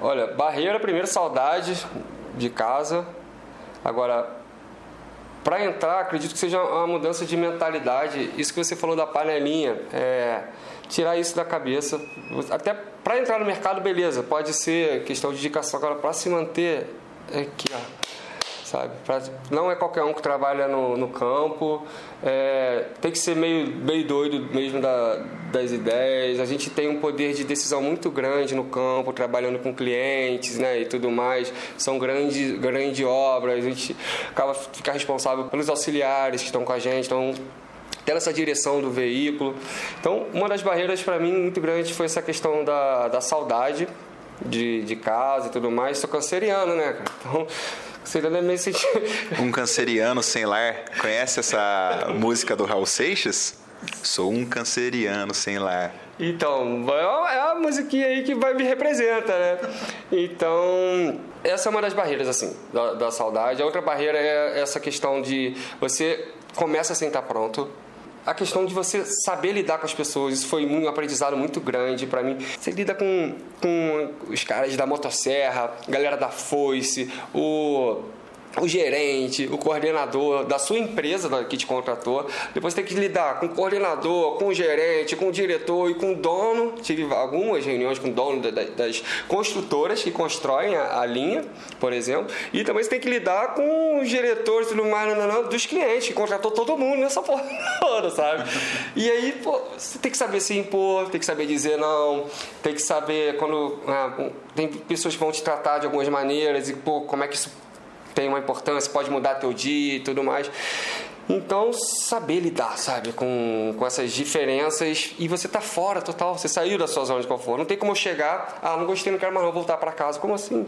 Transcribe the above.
Olha, barreira, primeiro, saudade de casa. Agora, para entrar, acredito que seja uma mudança de mentalidade. Isso que você falou da panelinha, é, tirar isso da cabeça. Até para entrar no mercado, beleza, pode ser questão de indicação. Agora, para se manter, é aqui, ó sabe? Pra, não é qualquer um que trabalha no, no campo, é, tem que ser meio, meio doido mesmo da, das ideias. A gente tem um poder de decisão muito grande no campo, trabalhando com clientes né, e tudo mais. São grandes, grandes obras, a gente acaba ficar responsável pelos auxiliares que estão com a gente. Então, ter essa direção do veículo. Então, uma das barreiras para mim muito grande foi essa questão da, da saudade de, de casa e tudo mais. Sou canceriano, né, cara? Então, canceriano é meio sentido. Um canceriano sem lar. Conhece essa música do Raul Seixas? Sou um canceriano sem lar. Então, é a musiquinha aí que vai me representa, né? Então, essa é uma das barreiras, assim, da, da saudade. A outra barreira é essa questão de você começa sem estar pronto, a questão de você saber lidar com as pessoas, isso foi um aprendizado muito grande para mim. Você lida com, com os caras da motosserra, galera da foice, o o gerente, o coordenador da sua empresa que te contratou. Depois tem que lidar com o coordenador, com o gerente, com o diretor e com o dono. Tive algumas reuniões com o dono das construtoras que constroem a, linha, por exemplo. E também você tem que lidar com os diretores e tudo mais não, não, dos clientes, que contratou todo mundo nessa porra sabe? E aí, pô, você tem que saber se impor, tem que saber dizer não, tem que saber quando. Ah, tem pessoas que vão te tratar de algumas maneiras e, pô, como é que isso tem uma importância, pode mudar teu dia e tudo mais. Então, saber lidar, sabe, com, com essas diferenças e você tá fora total, você saiu da sua zona de conforto. Não tem como chegar, ah, não gostei, não quero mais não voltar para casa. Como assim?